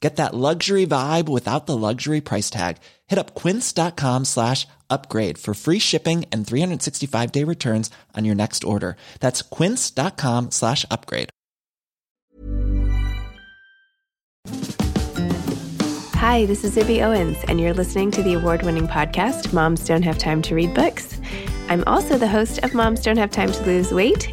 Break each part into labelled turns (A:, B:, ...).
A: Get that luxury vibe without the luxury price tag. Hit up quince.com slash upgrade for free shipping and 365 day returns on your next order. That's quince.com slash upgrade.
B: Hi, this is Zibby Owens, and you're listening to the award winning podcast, Moms Don't Have Time to Read Books. I'm also the host of Moms Don't Have Time to Lose Weight,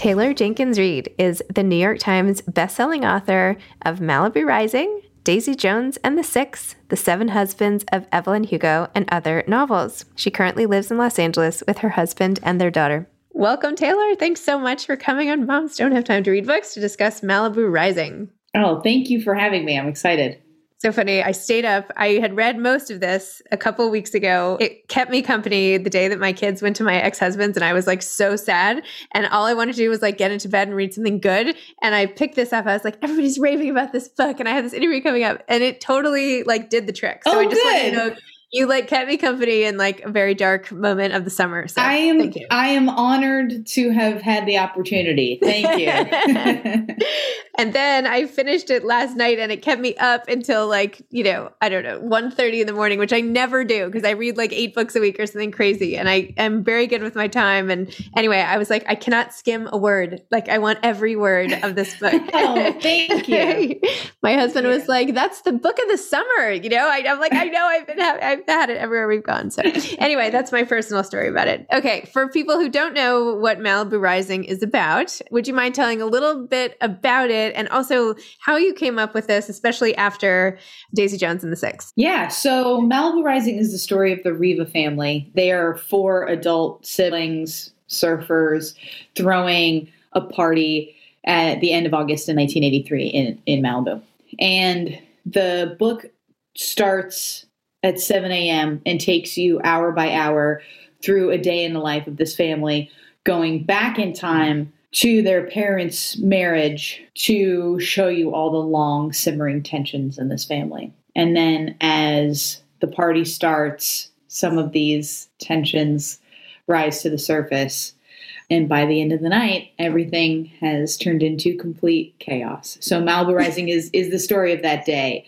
B: Taylor Jenkins Reid is the New York Times bestselling author of Malibu Rising, Daisy Jones and the Six, The Seven Husbands of Evelyn Hugo, and other novels. She currently lives in Los Angeles with her husband and their daughter. Welcome, Taylor. Thanks so much for coming on Moms Don't Have Time to Read Books to discuss Malibu Rising.
C: Oh, thank you for having me. I'm excited.
B: So funny. I stayed up. I had read most of this a couple of weeks ago. It kept me company the day that my kids went to my ex husband's, and I was like so sad. And all I wanted to do was like get into bed and read something good. And I picked this up. I was like, everybody's raving about this book, and I have this interview coming up, and it totally like did the trick. So
C: oh,
B: I just
C: good.
B: want to know you like kept me company in like a very dark moment of the summer. So
C: I am. I am honored to have had the opportunity. Thank you.
B: and then I finished it last night and it kept me up until like, you know, I don't know, 1.30 in the morning, which I never do because I read like eight books a week or something crazy. And I am very good with my time. And anyway, I was like, I cannot skim a word. Like I want every word of this book.
C: oh, thank you.
B: my husband was like, that's the book of the summer. You know, I, am like, I know I've been, I've had it everywhere we've gone. So anyway, that's my personal story about it. Okay. For people who don't know what Malibu Rising is about, would you mind telling a little bit about it and also how you came up with this, especially after Daisy Jones and the Six?
C: Yeah. So Malibu Rising is the story of the Riva family. They are four adult siblings, surfers, throwing a party at the end of August in 1983 in, in Malibu. And the book starts at 7 a.m. and takes you hour by hour through a day in the life of this family, going back in time to their parents' marriage to show you all the long simmering tensions in this family. And then as the party starts, some of these tensions rise to the surface. And by the end of the night, everything has turned into complete chaos. So Malibu Rising is is the story of that day.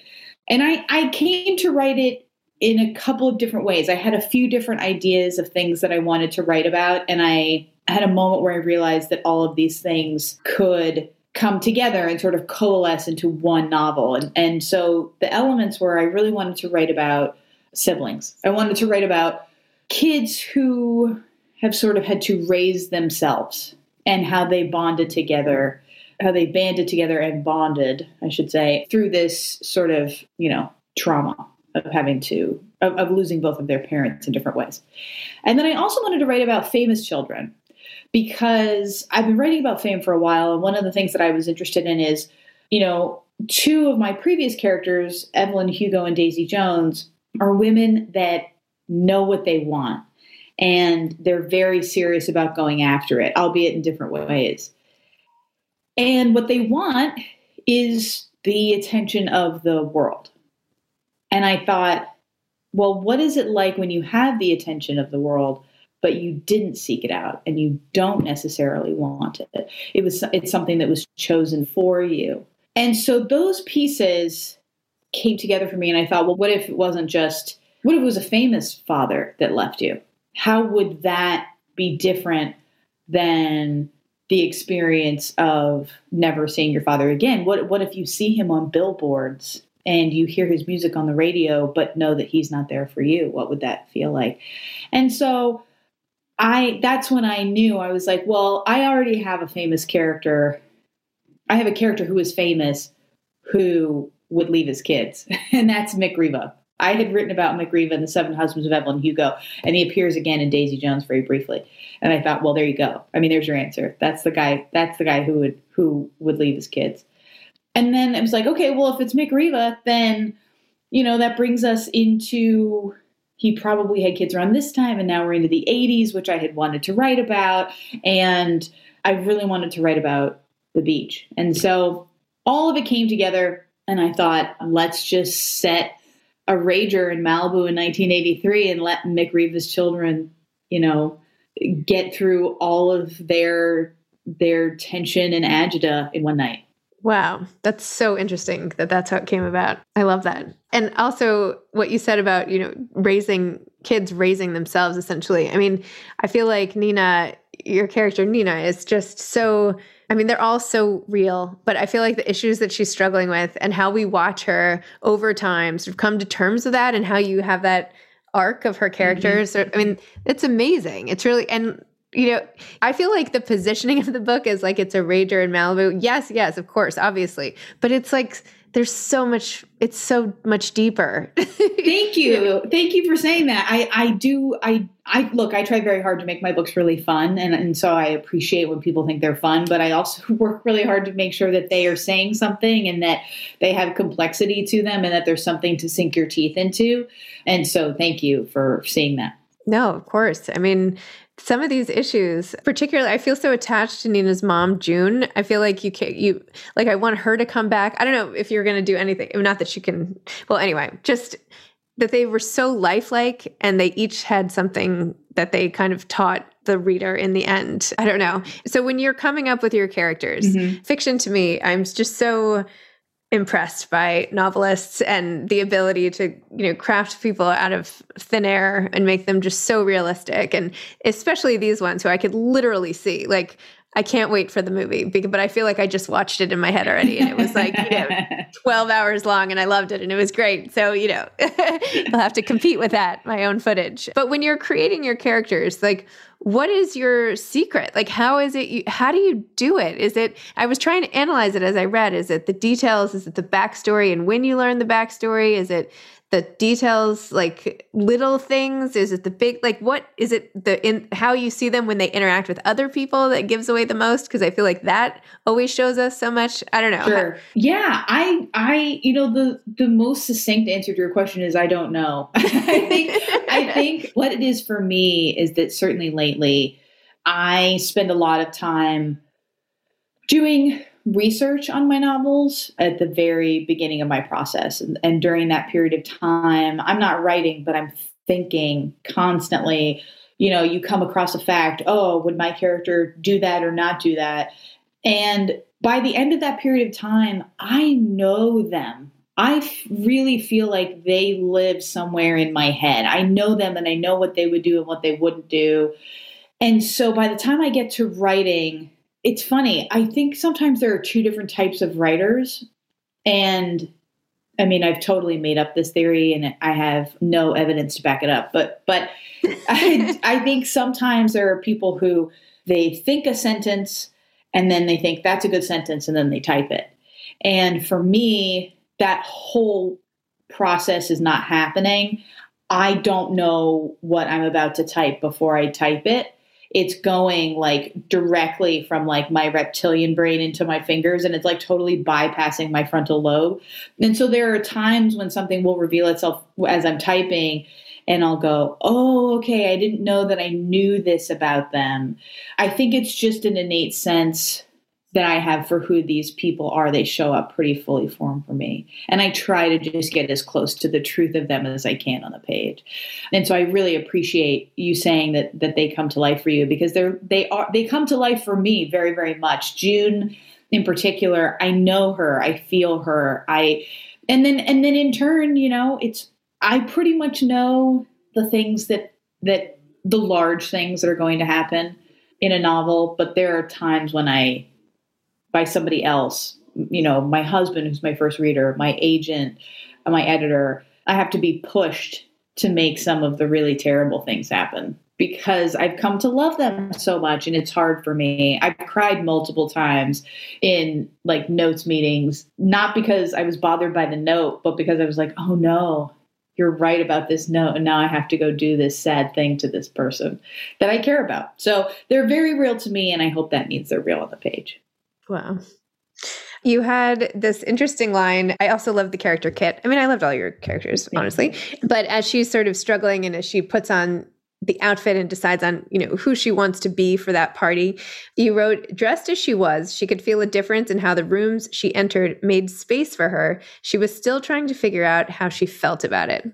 C: And I, I came to write it in a couple of different ways. I had a few different ideas of things that I wanted to write about, and I had a moment where I realized that all of these things could come together and sort of coalesce into one novel. And, and so the elements were I really wanted to write about siblings, I wanted to write about kids who have sort of had to raise themselves and how they bonded together, how they banded together and bonded, I should say, through this sort of, you know, trauma of having to, of, of losing both of their parents in different ways. And then I also wanted to write about famous children because I've been writing about fame for a while. And one of the things that I was interested in is, you know, two of my previous characters, Evelyn Hugo and Daisy Jones, are women that know what they want and they're very serious about going after it, albeit in different ways. And what they want is the attention of the world. And I thought, well, what is it like when you have the attention of the world, but you didn't seek it out and you don't necessarily want it? It was it's something that was chosen for you. And so those pieces came together for me and I thought, well, what if it wasn't just what if it was a famous father that left you? How would that be different than the experience of never seeing your father again? What what if you see him on billboards and you hear his music on the radio but know that he's not there for you? What would that feel like? And so I that's when I knew I was like, well, I already have a famous character. I have a character who is famous who would leave his kids, and that's Mick. I had written about Mick Riva and the Seven Husbands of Evelyn Hugo, and he appears again in Daisy Jones very briefly. And I thought, well, there you go. I mean, there's your answer. That's the guy. That's the guy who would who would leave his kids. And then it was like, okay, well, if it's Mick Riva, then you know that brings us into he probably had kids around this time, and now we're into the 80s, which I had wanted to write about, and I really wanted to write about the beach. And so all of it came together, and I thought, let's just set a rager in Malibu in 1983 and let Mick Riva's children, you know, get through all of their their tension and agita in one night.
B: Wow, that's so interesting that that's how it came about. I love that. And also what you said about, you know, raising kids raising themselves essentially. I mean, I feel like Nina, your character Nina is just so I mean, they're all so real, but I feel like the issues that she's struggling with and how we watch her over time sort of come to terms with that and how you have that arc of her characters. Mm-hmm. I mean, it's amazing. It's really, and you know, I feel like the positioning of the book is like it's a rager in Malibu. Yes, yes, of course, obviously. But it's like there's so much it's so much deeper
C: thank you thank you for saying that i i do i i look i try very hard to make my books really fun and and so i appreciate when people think they're fun but i also work really hard to make sure that they are saying something and that they have complexity to them and that there's something to sink your teeth into and so thank you for seeing that
B: no, of course. I mean, some of these issues, particularly, I feel so attached to Nina's mom, June. I feel like you can't you like I want her to come back. I don't know if you're going to do anything. Not that she can. Well, anyway, just that they were so lifelike, and they each had something that they kind of taught the reader in the end. I don't know. So when you're coming up with your characters, mm-hmm. fiction to me, I'm just so impressed by novelists and the ability to you know craft people out of thin air and make them just so realistic and especially these ones who I could literally see like I can't wait for the movie, but I feel like I just watched it in my head already, and it was like you know, twelve hours long, and I loved it, and it was great. So you know, I'll have to compete with that, my own footage. But when you're creating your characters, like, what is your secret? Like, how is it? You, how do you do it? Is it? I was trying to analyze it as I read. Is it the details? Is it the backstory? And when you learn the backstory, is it the details like little things is it the big like what is it the in how you see them when they interact with other people that gives away the most because i feel like that always shows us so much i don't know
C: sure. yeah i i you know the the most succinct answer to your question is i don't know i think i think what it is for me is that certainly lately i spend a lot of time doing research on my novels at the very beginning of my process. And, and, during that period of time, I'm not writing, but I'm thinking constantly. You know, you come across a fact, oh, would my character do that or not do that? And by the end of that period of time, I know them. I really feel like they live somewhere in my head. I know them and I know what they would do and what they wouldn't do. And so by the time I get to writing, it's funny. I think sometimes there are two different types of writers. And I mean, I've totally made up this theory and I have no evidence to back it up. But but I, I think sometimes there are people who they think a sentence and then they think that's a good sentence and then they type it. And for me, that whole process is not happening. I don't know what I'm about to type before I type it. It's going like directly from like my reptilian brain into my fingers and it's like totally bypassing my frontal lobe. And so there are times when something will reveal itself as I'm typing and I'll go, oh, okay, I didn't know that I knew this about them. I think it's just an innate sense that I have for who these people are, they show up pretty fully formed for me. And I try to just get as close to the truth of them as I can on the page. And so I really appreciate you saying that that they come to life for you because they're they are they come to life for me very, very much. June in particular, I know her, I feel her. I and then and then in turn, you know, it's I pretty much know the things that that the large things that are going to happen in a novel, but there are times when I by somebody else, you know, my husband, who's my first reader, my agent, my editor, I have to be pushed to make some of the really terrible things happen because I've come to love them so much and it's hard for me. I've cried multiple times in like notes meetings, not because I was bothered by the note, but because I was like, oh no, you're right about this note. And now I have to go do this sad thing to this person that I care about. So they're very real to me. And I hope that means they're real on the page.
B: Wow. You had this interesting line. I also loved the character Kit. I mean, I loved all your characters, honestly. But as she's sort of struggling and as she puts on the outfit and decides on, you know, who she wants to be for that party, you wrote, dressed as she was, she could feel a difference in how the rooms she entered made space for her. She was still trying to figure out how she felt about it.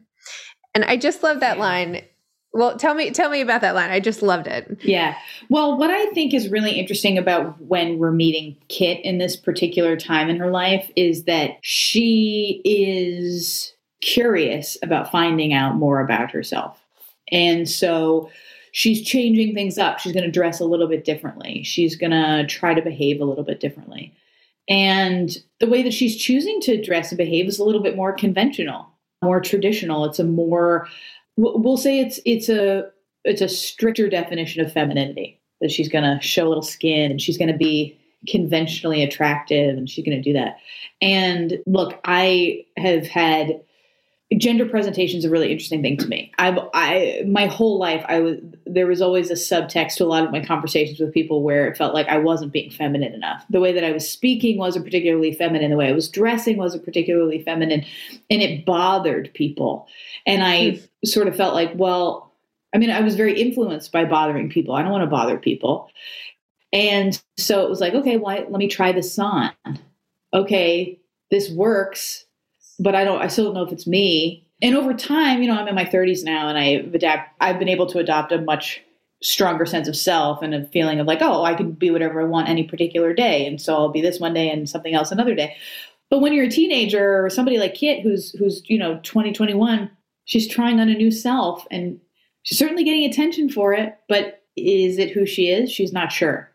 B: And I just love that line well, tell me tell me about that line. I just loved it.
C: Yeah. Well, what I think is really interesting about when we're meeting Kit in this particular time in her life is that she is curious about finding out more about herself. And so she's changing things up. She's going to dress a little bit differently. She's going to try to behave a little bit differently. And the way that she's choosing to dress and behave is a little bit more conventional, more traditional. It's a more we'll say it's it's a it's a stricter definition of femininity that she's going to show a little skin and she's going to be conventionally attractive and she's going to do that. And look, I have had gender presentation is a really interesting thing to me. I've I my whole life I was there was always a subtext to a lot of my conversations with people where it felt like I wasn't being feminine enough. The way that I was speaking wasn't particularly feminine. The way I was dressing wasn't particularly feminine, and it bothered people. And I hmm. sort of felt like, well, I mean, I was very influenced by bothering people. I don't want to bother people. And so it was like, okay, well, let me try this on. Okay, this works but I don't, I still don't know if it's me. And over time, you know, I'm in my 30s now and I've adapt, I've been able to adopt a much stronger sense of self and a feeling of like, oh, I can be whatever I want any particular day. And so I'll be this one day and something else another day. But when you're a teenager or somebody like Kit, who's, who's, you know, 2021, she's trying on a new self and she's certainly getting attention for it. But is it who she is? She's not sure.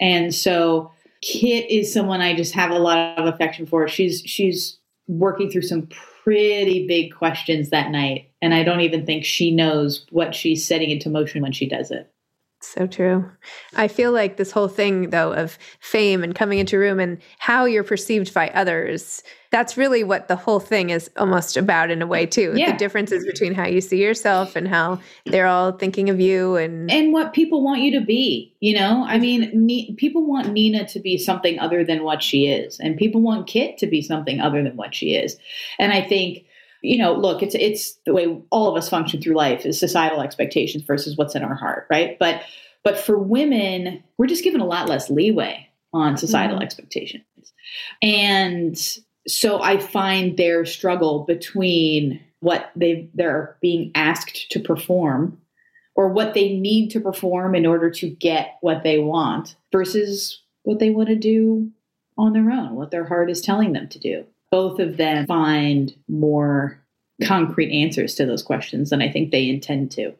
C: And so Kit is someone I just have a lot of affection for. She's, she's, working through some pretty big questions that night. And I don't even think she knows what she's setting into motion when she does it.
B: So true. I feel like this whole thing, though, of fame and coming into a room and how you're perceived by others, that's really what the whole thing is almost about in a way, too. Yeah. The differences between how you see yourself and how they're all thinking of you and.
C: And what people want you to be. You know, I mm. mean, ne- people want Nina to be something other than what she is, and people want Kit to be something other than what she is. And I think you know, look, it's it's the way all of us function through life is societal expectations versus what's in our heart, right? But but for women, we're just given a lot less leeway on societal mm-hmm. expectations. And so I find their struggle between what they they're being asked to perform or what they need to perform in order to get what they want versus what they want to do on their own, what their heart is telling them to do both of them find more concrete answers to those questions than I think they intend to.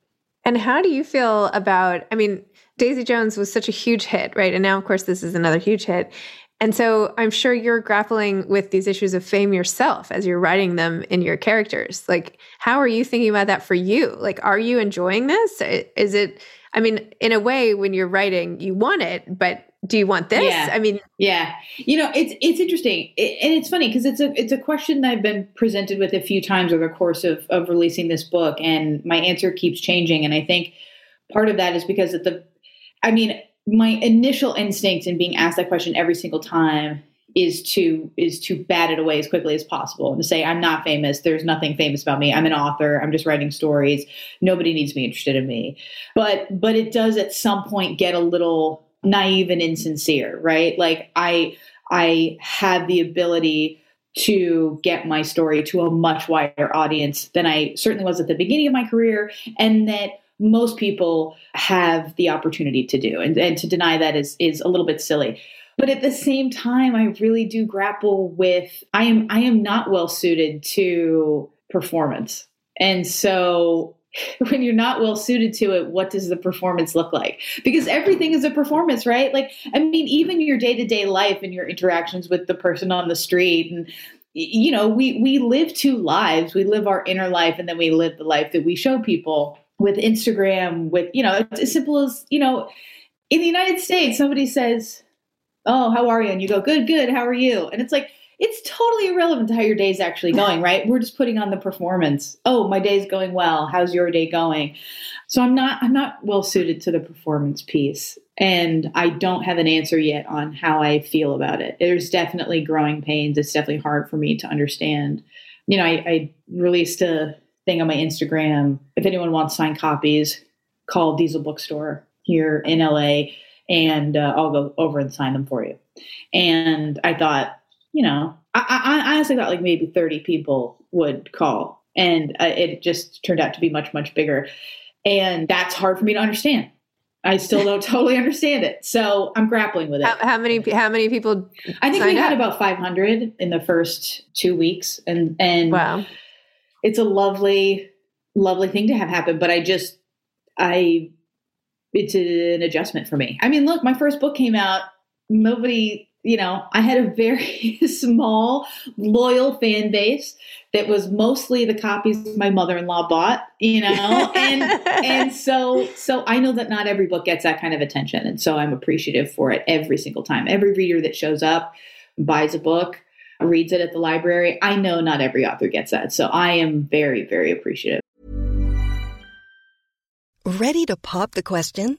B: And how do you feel about, I mean, Daisy Jones was such a huge hit, right? And now, of course, this is another huge hit. And so I'm sure you're grappling with these issues of fame yourself as you're writing them in your characters. Like, how are you thinking about that for you? Like, are you enjoying this? Is it, I mean, in a way, when you're writing, you want it, but do you want this?
C: Yeah.
B: I mean,
C: yeah, you know, it's it's interesting, it, and it's funny because it's a it's a question that I've been presented with a few times over the course of of releasing this book, and my answer keeps changing. And I think part of that is because at the, I mean, my initial instinct in being asked that question every single time is to is to bat it away as quickly as possible and to say i'm not famous. There's nothing famous about me. I'm an author. I'm just writing stories. Nobody needs to be interested in me. But but it does at some point get a little naive and insincere right like i i had the ability to get my story to a much wider audience than i certainly was at the beginning of my career and that most people have the opportunity to do. And, and to deny that is is a little bit silly. But at the same time, I really do grapple with I am I am not well suited to performance. And so when you're not well suited to it, what does the performance look like? Because everything is a performance, right? Like, I mean, even your day to day life and your interactions with the person on the street and you know we we live two lives we live our inner life and then we live the life that we show people with Instagram, with, you know, it's as simple as, you know, in the United States, somebody says, Oh, how are you? And you go, Good, good. How are you? And it's like, it's totally irrelevant to how your day's actually going, right? We're just putting on the performance. Oh, my day's going well. How's your day going? So I'm not I'm not well suited to the performance piece. And I don't have an answer yet on how I feel about it. There's definitely growing pains. It's definitely hard for me to understand. You know, I, I released a thing on my Instagram. If anyone wants signed copies, call Diesel Bookstore here in LA and uh, I'll go over and sign them for you. And I thought, you know, I, I honestly thought like maybe 30 people would call. And uh, it just turned out to be much, much bigger. And that's hard for me to understand. I still don't totally understand it. So I'm grappling with it.
B: How, how many how many people
C: I think we had up? about 500 in the first 2 weeks and and
B: Wow
C: it's a lovely, lovely thing to have happen. But I just, I, it's an adjustment for me. I mean, look, my first book came out. Nobody, you know, I had a very small, loyal fan base that was mostly the copies my mother-in-law bought, you know, and and so so I know that not every book gets that kind of attention, and so I'm appreciative for it every single time. Every reader that shows up buys a book reads it at the library. I know not every author gets that. So I am very, very appreciative.
D: Ready to pop the question?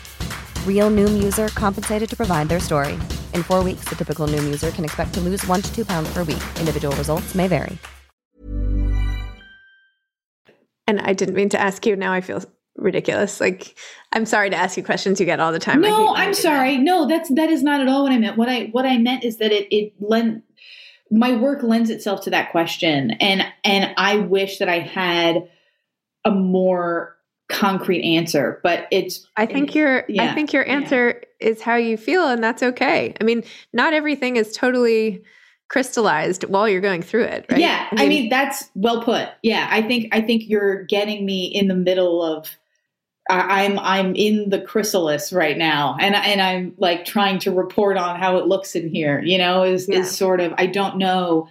E: Real Noom user compensated to provide their story. In four weeks, the typical Noom user can expect to lose one to two pounds per week. Individual results may vary.
B: And I didn't mean to ask you. Now I feel ridiculous. Like I'm sorry to ask you questions you get all the time.
C: No, I'm sorry. That. No, that's that is not at all what I meant. What I what I meant is that it it lend my work lends itself to that question, and and I wish that I had a more concrete answer. But it's
B: I think your yeah, I think your answer yeah. is how you feel, and that's okay. I mean, not everything is totally crystallized while you're going through it, right?
C: Yeah, I mean, I mean that's well put. Yeah, I think I think you're getting me in the middle of I, am I'm in the chrysalis right now, and and I'm like trying to report on how it looks in here. You know, is yeah. is sort of I don't know,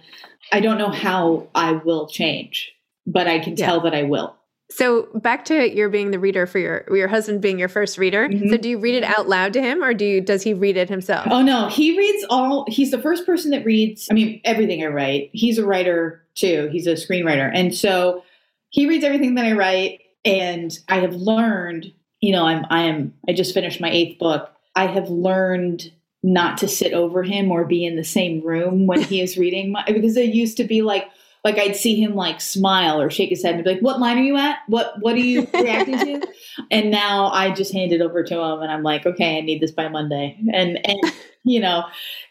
C: I don't know how I will change, but I can tell that I will.
B: So back to your being the reader for your your husband being your first reader. Mm-hmm. So do you read it out loud to him, or do you does he read it himself?
C: Oh no, he reads all. He's the first person that reads. I mean, everything I write. He's a writer too. He's a screenwriter, and so he reads everything that I write and I have learned, you know, I'm I am I just finished my eighth book. I have learned not to sit over him or be in the same room when he is reading my because it used to be like like I'd see him like smile or shake his head and be like, "What line are you at? What what are you reacting to?" and now I just hand it over to him, and I'm like, "Okay, I need this by Monday," and and you know,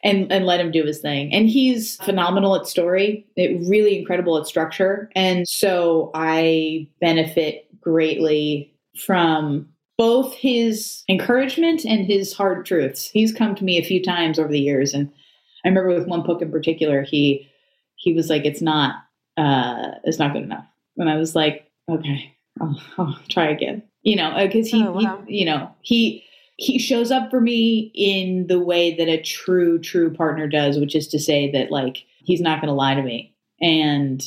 C: and and let him do his thing. And he's phenomenal at story, it really incredible at structure, and so I benefit greatly from both his encouragement and his hard truths. He's come to me a few times over the years, and I remember with one book in particular, he he was like, "It's not, uh, it's not good enough," and I was like, "Okay, I'll, I'll try again." You know, because he, oh, wow. he, you know, he he shows up for me in the way that a true true partner does, which is to say that like he's not going to lie to me, and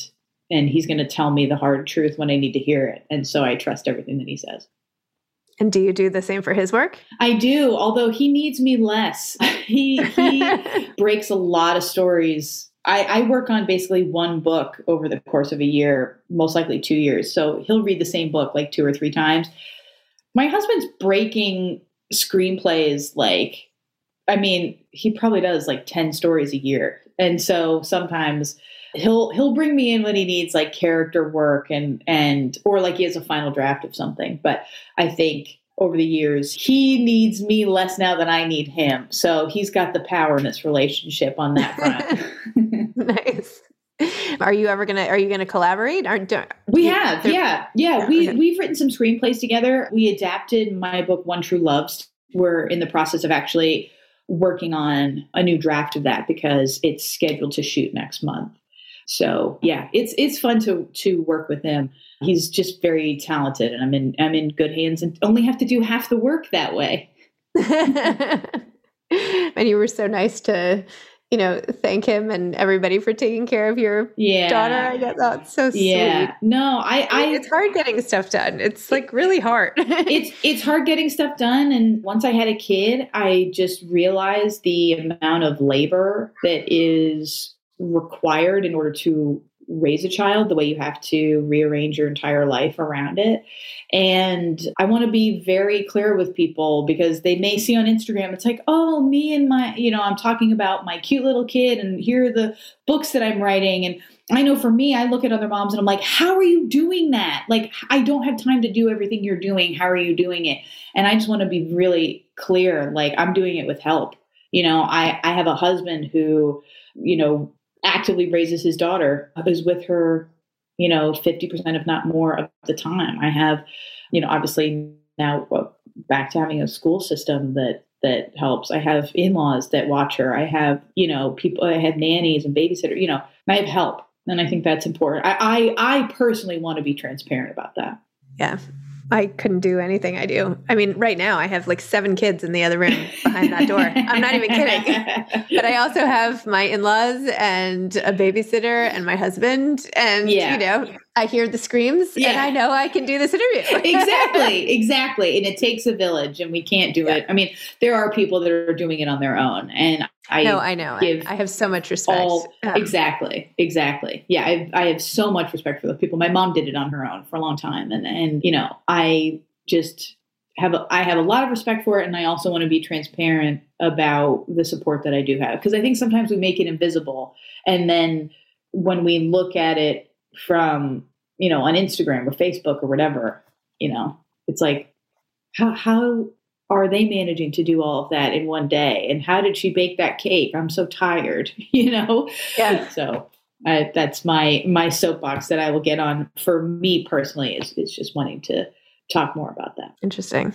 C: and he's going to tell me the hard truth when I need to hear it. And so I trust everything that he says.
B: And do you do the same for his work?
C: I do, although he needs me less. he he breaks a lot of stories. I, I work on basically one book over the course of a year, most likely two years. So he'll read the same book like two or three times. My husband's breaking screenplays like I mean, he probably does like 10 stories a year. And so sometimes he'll he'll bring me in when he needs like character work and and or like he has a final draft of something but i think over the years he needs me less now than i need him so he's got the power in this relationship on that front
B: nice are you ever gonna are you gonna collaborate Aren't,
C: we have yeah yeah we okay. we've written some screenplays together we adapted my book one true loves we're in the process of actually working on a new draft of that because it's scheduled to shoot next month so yeah, it's it's fun to to work with him. He's just very talented, and I'm in I'm in good hands, and only have to do half the work that way.
B: and you were so nice to you know, thank him and everybody for taking care of your yeah. daughter. I get that so sweet. Yeah.
C: No, I, I
B: it's hard getting stuff done. It's like really hard.
C: it's it's hard getting stuff done. And once I had a kid, I just realized the amount of labor that is required in order to raise a child the way you have to rearrange your entire life around it. And I want to be very clear with people because they may see on Instagram, it's like, oh, me and my, you know, I'm talking about my cute little kid and here are the books that I'm writing. And I know for me, I look at other moms and I'm like, how are you doing that? Like, I don't have time to do everything you're doing. How are you doing it? And I just want to be really clear like, I'm doing it with help. You know, I, I have a husband who, you know, actively raises his daughter, is with her, you know, 50% if not more of the time. I have, you know, obviously now uh, back to having a school system that that helps. I have in-laws that watch her. I have, you know, people I have nannies and babysitter, you know, I have help. And I think that's important. I, I, I personally want to be transparent about that.
B: Yeah. I couldn't do anything I do. I mean, right now I have like seven kids in the other room behind that door. I'm not even kidding. But I also have my in laws and a babysitter and my husband. And, yeah. you know, I hear the screams yeah. and I know I can do this interview.
C: exactly. Exactly. And it takes a village and we can't do yeah. it. I mean, there are people that are doing it on their own. And I
B: know, I know. Give I have so much respect. All,
C: um, exactly, exactly. Yeah, I, I have so much respect for those people. My mom did it on her own for a long time, and and you know, I just have a, I have a lot of respect for it, and I also want to be transparent about the support that I do have because I think sometimes we make it invisible, and then when we look at it from you know on Instagram or Facebook or whatever, you know, it's like how how are they managing to do all of that in one day? And how did she bake that cake? I'm so tired, you know?
B: Yeah.
C: So I, that's my my soapbox that I will get on for me personally is is just wanting to talk more about that.
B: Interesting.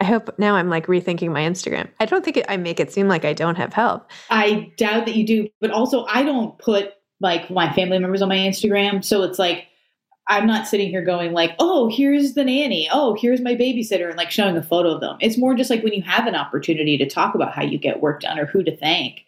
B: I hope now I'm like rethinking my Instagram. I don't think it, I make it seem like I don't have help.
C: I doubt that you do, but also I don't put like my family members on my Instagram. So it's like, I'm not sitting here going like, oh, here's the nanny. Oh, here's my babysitter and like showing a photo of them. It's more just like when you have an opportunity to talk about how you get work done or who to thank.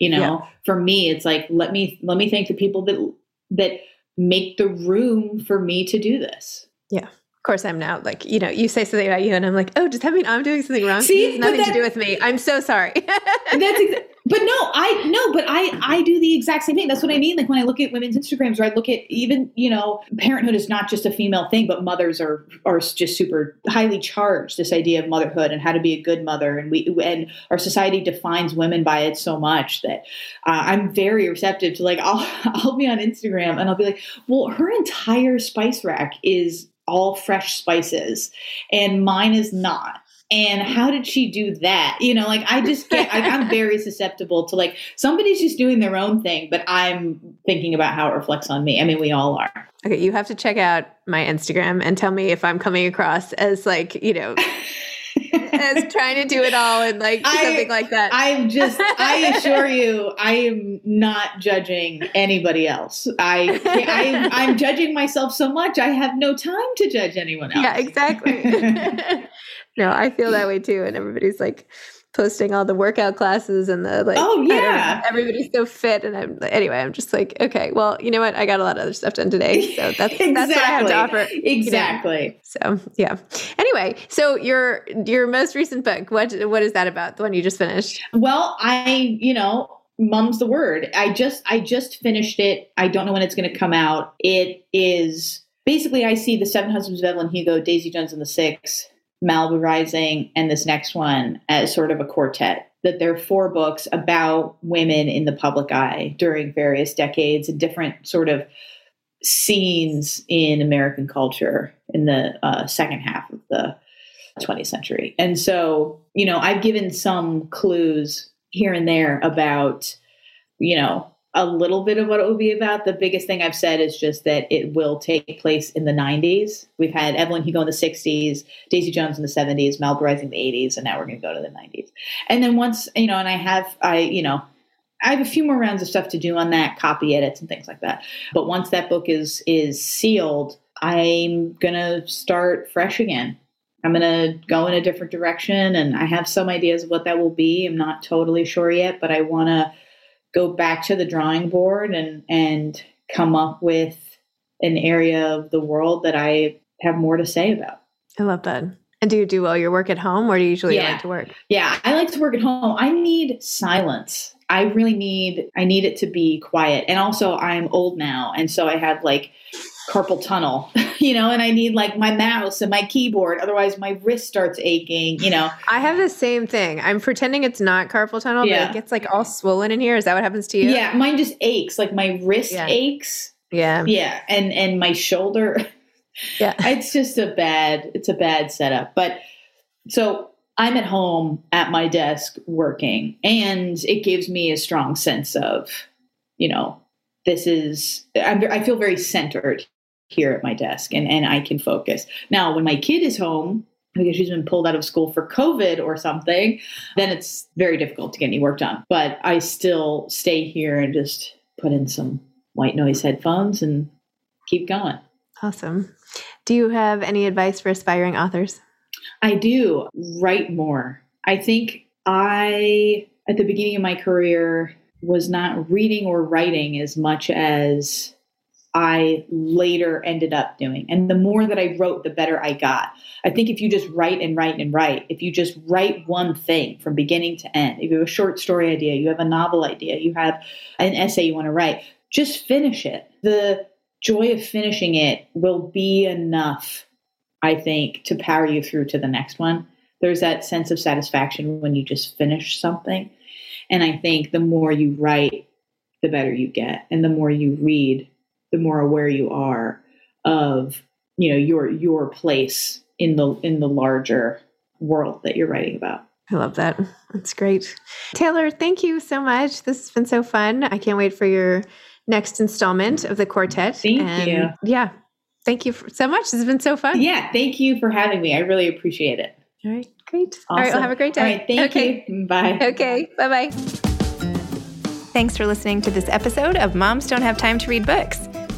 C: You know, yeah. for me, it's like, let me, let me thank the people that, that make the room for me to do this.
B: Yeah. Of course, I'm now like, you know, you say something about you, and I'm like, oh, does that mean I'm doing something wrong? See, it has nothing that, to do with me. I'm so sorry.
C: that's exa- but no, I no, but I I do the exact same thing. That's what I mean. Like when I look at women's Instagrams, or I look at even you know, parenthood is not just a female thing, but mothers are are just super highly charged. This idea of motherhood and how to be a good mother, and we and our society defines women by it so much that uh, I'm very receptive to like I'll I'll be on Instagram and I'll be like, well, her entire spice rack is all fresh spices and mine is not and how did she do that you know like i just get I, am very susceptible to like somebody's just doing their own thing but i'm thinking about how it reflects on me i mean we all are
B: okay you have to check out my instagram and tell me if i'm coming across as like you know as trying to do it all and like I, something like that.
C: I'm just, I assure you, I am not judging anybody else. I, I, I'm judging myself so much. I have no time to judge anyone else.
B: Yeah, exactly. no, I feel that way too. And everybody's like, posting all the workout classes and the like
C: oh yeah.
B: everybody's so fit and i'm anyway i'm just like okay well you know what? I got a lot of other stuff done today so that's exactly. that's what i have to offer
C: exactly.
B: So yeah. Anyway so your your most recent book what what is that about? The one you just finished?
C: Well i you know mum's the word. I just i just finished it. I don't know when it's going to come out. It is basically i see the seven husbands of evelyn hugo daisy jones and the six Malibu Rising, and this next one as sort of a quartet. That there are four books about women in the public eye during various decades and different sort of scenes in American culture in the uh, second half of the 20th century. And so, you know, I've given some clues here and there about, you know, a little bit of what it will be about. The biggest thing I've said is just that it will take place in the 90s. We've had Evelyn Hugo in the 60s, Daisy Jones in the 70s, Malibu Rising in the 80s, and now we're going to go to the 90s. And then once, you know, and I have, I, you know, I have a few more rounds of stuff to do on that, copy edits and things like that. But once that book is is sealed, I'm gonna start fresh again. I'm gonna go in a different direction, and I have some ideas of what that will be. I'm not totally sure yet, but I want to go back to the drawing board and and come up with an area of the world that I have more to say about.
B: I love that. And do you do all your work at home or do you usually yeah. like to work?
C: Yeah, I like to work at home. I need silence. I really need I need it to be quiet. And also I'm old now and so I have like carpal tunnel, you know, and I need like my mouse and my keyboard. Otherwise, my wrist starts aching, you know.
B: I have the same thing. I'm pretending it's not carpal tunnel, yeah. but it gets like all swollen in here. Is that what happens to you?
C: Yeah, mine just aches. Like my wrist yeah. aches.
B: Yeah.
C: Yeah. And and my shoulder.
B: Yeah.
C: it's just a bad, it's a bad setup. But so I'm at home at my desk working, and it gives me a strong sense of, you know, this is I'm, i feel very centered here at my desk and, and I can focus. Now, when my kid is home, because she's been pulled out of school for COVID or something, then it's very difficult to get any work done. But I still stay here and just put in some white noise headphones and keep going.
B: Awesome. Do you have any advice for aspiring authors?
C: I do. Write more. I think I, at the beginning of my career, was not reading or writing as much as I later ended up doing. And the more that I wrote, the better I got. I think if you just write and write and write, if you just write one thing from beginning to end, if you have a short story idea, you have a novel idea, you have an essay you want to write, just finish it. The joy of finishing it will be enough, I think, to power you through to the next one. There's that sense of satisfaction when you just finish something. And I think the more you write, the better you get. And the more you read, the more aware you are of you know your your place in the in the larger world that you're writing about.
B: I love that. That's great. Taylor, thank you so much. This has been so fun. I can't wait for your next installment of the quartet.
C: Thank and you.
B: Yeah. Thank you so much. This has been so fun.
C: Yeah. Thank you for having me. I really appreciate it.
B: All right.
F: Great. Awesome. All right. Well, have a great day.
C: All right. Thank okay. you. Bye.
F: Okay. Bye bye. Thanks for listening to this episode of Moms Don't Have Time to Read Books.